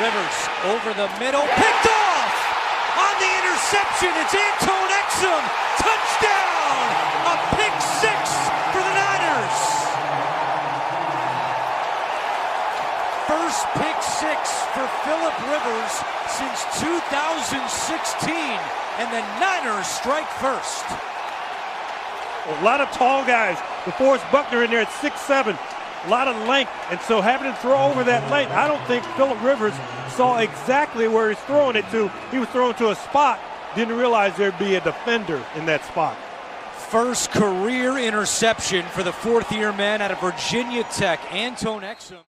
Rivers over the middle, picked off on the interception. It's Antone Exum, touchdown, a pick six for the Niners. First pick six for Philip Rivers since 2016, and the Niners strike first. A lot of tall guys. The DeForest Buckner in there at six seven a lot of length, and so having to throw over that length, I don't think Philip Rivers saw exactly where he's throwing it to. He was throwing to a spot, didn't realize there'd be a defender in that spot. First career interception for the fourth year man out of Virginia Tech, Antone Exum.